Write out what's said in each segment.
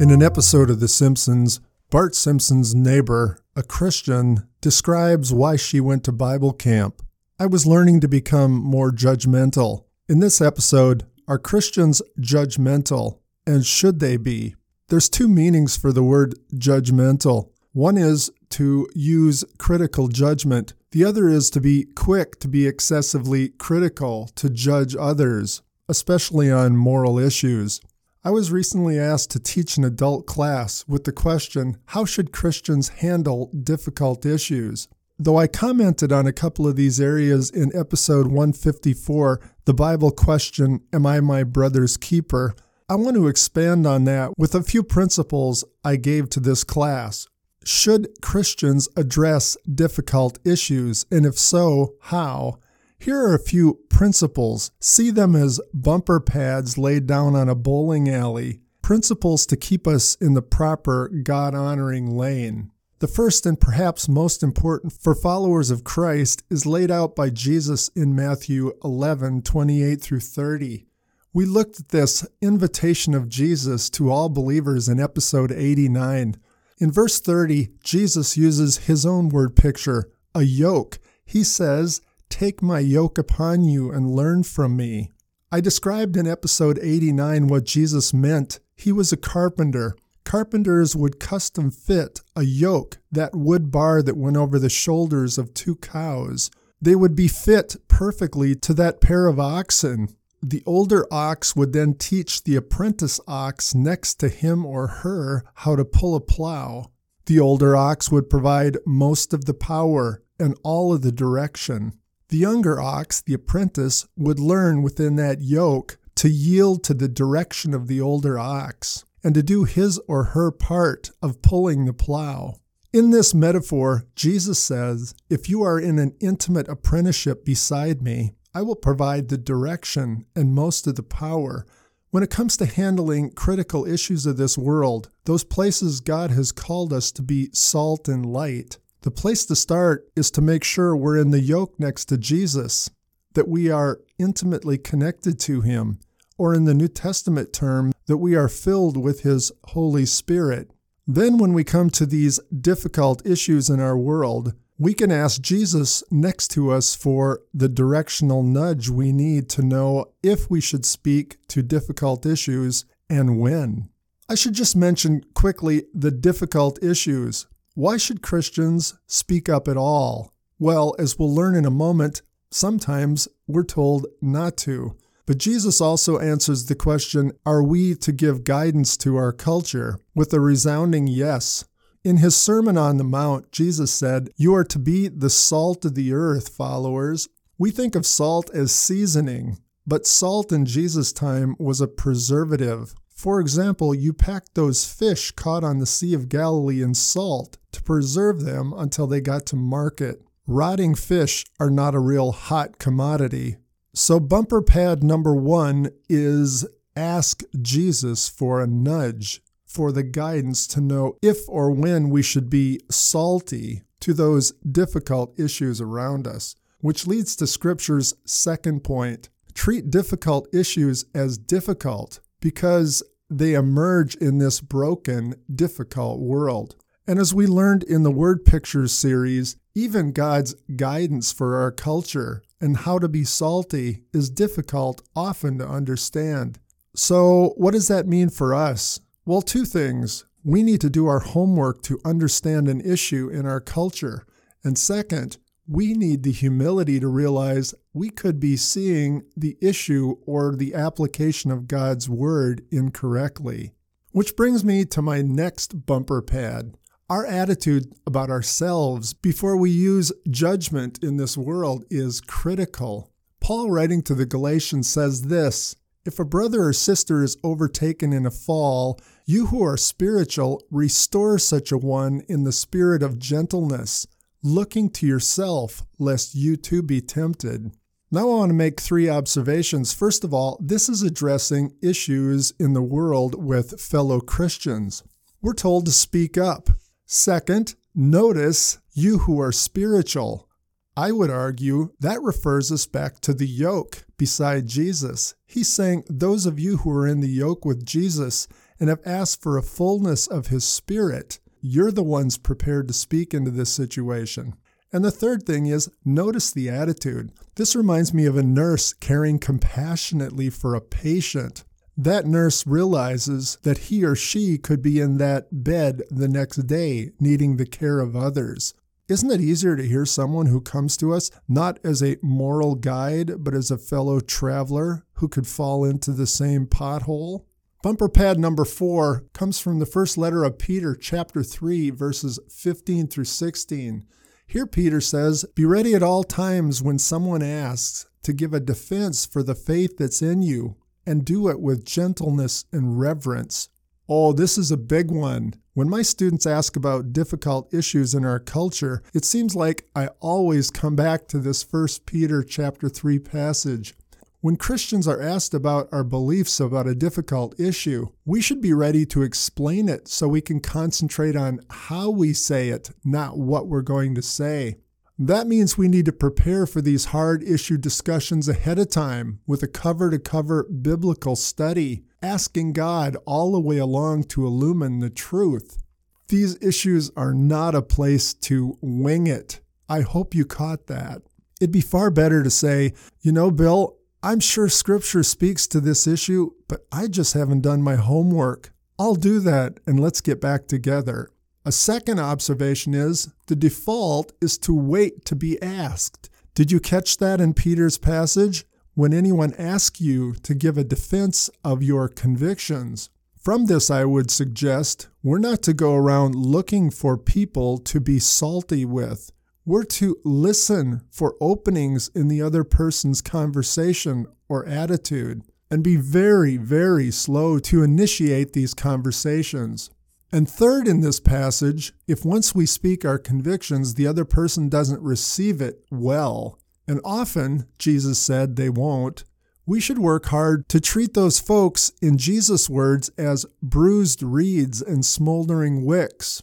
In an episode of The Simpsons, Bart Simpson's neighbor, a Christian, describes why she went to Bible camp. I was learning to become more judgmental. In this episode, are Christians judgmental? And should they be? There's two meanings for the word judgmental. One is to use critical judgment. The other is to be quick to be excessively critical, to judge others, especially on moral issues. I was recently asked to teach an adult class with the question How should Christians handle difficult issues? Though I commented on a couple of these areas in episode 154, the Bible question, Am I my brother's keeper? I want to expand on that with a few principles I gave to this class. Should Christians address difficult issues? And if so, how? Here are a few principles. See them as bumper pads laid down on a bowling alley, principles to keep us in the proper God honoring lane. The first and perhaps most important for followers of Christ is laid out by Jesus in Matthew 11 28 through 30. We looked at this invitation of Jesus to all believers in episode 89. In verse 30, Jesus uses his own word picture, a yoke. He says, Take my yoke upon you and learn from me. I described in episode 89 what Jesus meant. He was a carpenter. Carpenters would custom fit a yoke, that wood bar that went over the shoulders of two cows. They would be fit perfectly to that pair of oxen. The older ox would then teach the apprentice ox next to him or her how to pull a plow. The older ox would provide most of the power and all of the direction. The younger ox, the apprentice, would learn within that yoke to yield to the direction of the older ox and to do his or her part of pulling the plow. In this metaphor, Jesus says, If you are in an intimate apprenticeship beside me, I will provide the direction and most of the power. When it comes to handling critical issues of this world, those places God has called us to be salt and light, the place to start is to make sure we're in the yoke next to Jesus, that we are intimately connected to Him, or in the New Testament term, that we are filled with His Holy Spirit. Then, when we come to these difficult issues in our world, we can ask Jesus next to us for the directional nudge we need to know if we should speak to difficult issues and when. I should just mention quickly the difficult issues. Why should Christians speak up at all? Well, as we'll learn in a moment, sometimes we're told not to. But Jesus also answers the question Are we to give guidance to our culture? with a resounding yes. In his Sermon on the Mount, Jesus said, You are to be the salt of the earth, followers. We think of salt as seasoning, but salt in Jesus' time was a preservative. For example, you packed those fish caught on the Sea of Galilee in salt to preserve them until they got to market. Rotting fish are not a real hot commodity. So, bumper pad number one is ask Jesus for a nudge, for the guidance to know if or when we should be salty to those difficult issues around us, which leads to Scripture's second point. Treat difficult issues as difficult because they emerge in this broken, difficult world. And as we learned in the Word Pictures series, even God's guidance for our culture and how to be salty is difficult often to understand. So, what does that mean for us? Well, two things. We need to do our homework to understand an issue in our culture. And second, we need the humility to realize we could be seeing the issue or the application of God's word incorrectly. Which brings me to my next bumper pad. Our attitude about ourselves before we use judgment in this world is critical. Paul, writing to the Galatians, says this If a brother or sister is overtaken in a fall, you who are spiritual, restore such a one in the spirit of gentleness looking to yourself lest you too be tempted. Now, I want to make three observations. First of all, this is addressing issues in the world with fellow Christians. We're told to speak up. Second, notice you who are spiritual. I would argue that refers us back to the yoke beside Jesus. He's saying, Those of you who are in the yoke with Jesus and have asked for a fullness of His Spirit, you're the ones prepared to speak into this situation. And the third thing is notice the attitude. This reminds me of a nurse caring compassionately for a patient. That nurse realizes that he or she could be in that bed the next day needing the care of others. Isn't it easier to hear someone who comes to us not as a moral guide, but as a fellow traveler who could fall into the same pothole? Bumper pad number four comes from the first letter of Peter, chapter 3, verses 15 through 16. Here, Peter says, Be ready at all times when someone asks to give a defense for the faith that's in you, and do it with gentleness and reverence. Oh, this is a big one. When my students ask about difficult issues in our culture, it seems like I always come back to this 1 Peter chapter 3 passage. When Christians are asked about our beliefs about a difficult issue, we should be ready to explain it so we can concentrate on how we say it, not what we're going to say. That means we need to prepare for these hard issue discussions ahead of time with a cover to cover biblical study, asking God all the way along to illumine the truth. These issues are not a place to wing it. I hope you caught that. It'd be far better to say, you know, Bill, I'm sure scripture speaks to this issue, but I just haven't done my homework. I'll do that and let's get back together. A second observation is the default is to wait to be asked. Did you catch that in Peter's passage? When anyone asks you to give a defense of your convictions. From this, I would suggest we're not to go around looking for people to be salty with. We're to listen for openings in the other person's conversation or attitude and be very, very slow to initiate these conversations. And third, in this passage, if once we speak our convictions, the other person doesn't receive it well, and often, Jesus said, they won't, we should work hard to treat those folks, in Jesus' words, as bruised reeds and smoldering wicks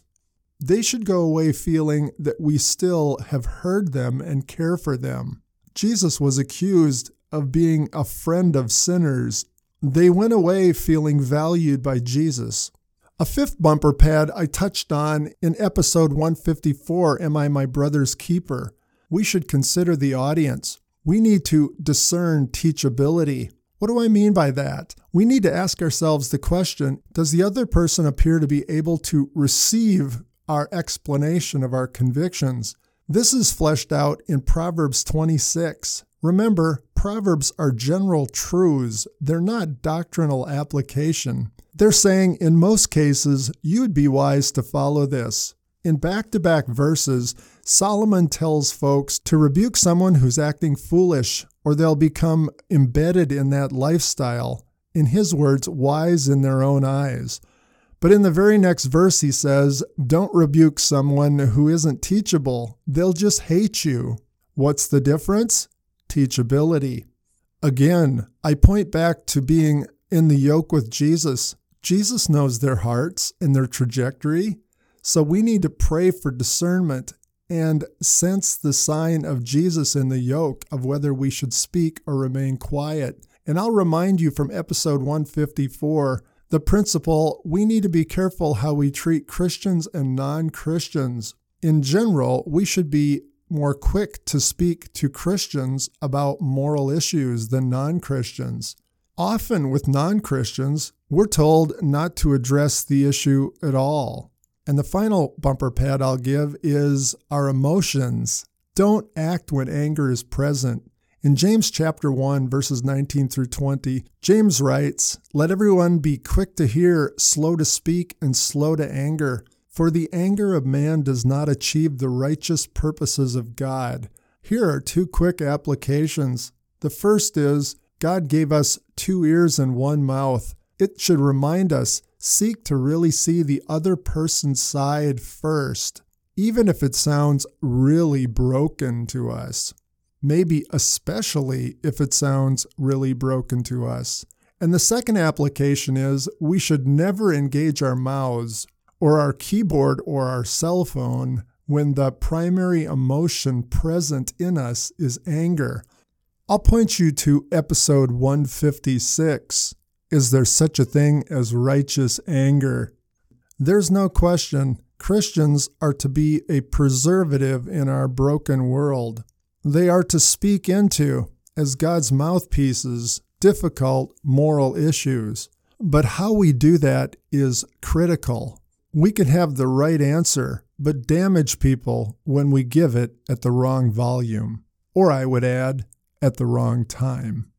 they should go away feeling that we still have heard them and care for them. Jesus was accused of being a friend of sinners. They went away feeling valued by Jesus. A fifth bumper pad I touched on in episode 154 Am I My Brother's Keeper? We should consider the audience. We need to discern teachability. What do I mean by that? We need to ask ourselves the question Does the other person appear to be able to receive our explanation of our convictions. This is fleshed out in Proverbs 26. Remember, Proverbs are general truths, they're not doctrinal application. They're saying in most cases, you'd be wise to follow this. In back to back verses, Solomon tells folks to rebuke someone who's acting foolish, or they'll become embedded in that lifestyle. In his words, wise in their own eyes. But in the very next verse, he says, Don't rebuke someone who isn't teachable. They'll just hate you. What's the difference? Teachability. Again, I point back to being in the yoke with Jesus. Jesus knows their hearts and their trajectory. So we need to pray for discernment and sense the sign of Jesus in the yoke of whether we should speak or remain quiet. And I'll remind you from episode 154 the principle we need to be careful how we treat Christians and non Christians. In general, we should be more quick to speak to Christians about moral issues than non Christians. Often with non Christians, we're told not to address the issue at all. And the final bumper pad I'll give is our emotions. Don't act when anger is present. In James chapter 1 verses 19 through 20, James writes, "Let everyone be quick to hear, slow to speak, and slow to anger, for the anger of man does not achieve the righteous purposes of God." Here are two quick applications. The first is God gave us two ears and one mouth. It should remind us seek to really see the other person's side first, even if it sounds really broken to us maybe especially if it sounds really broken to us. And the second application is we should never engage our mouths or our keyboard or our cell phone when the primary emotion present in us is anger. I'll point you to episode 156. Is there such a thing as righteous anger? There's no question Christians are to be a preservative in our broken world. They are to speak into, as God's mouthpieces, difficult moral issues. But how we do that is critical. We can have the right answer, but damage people when we give it at the wrong volume. Or I would add, at the wrong time.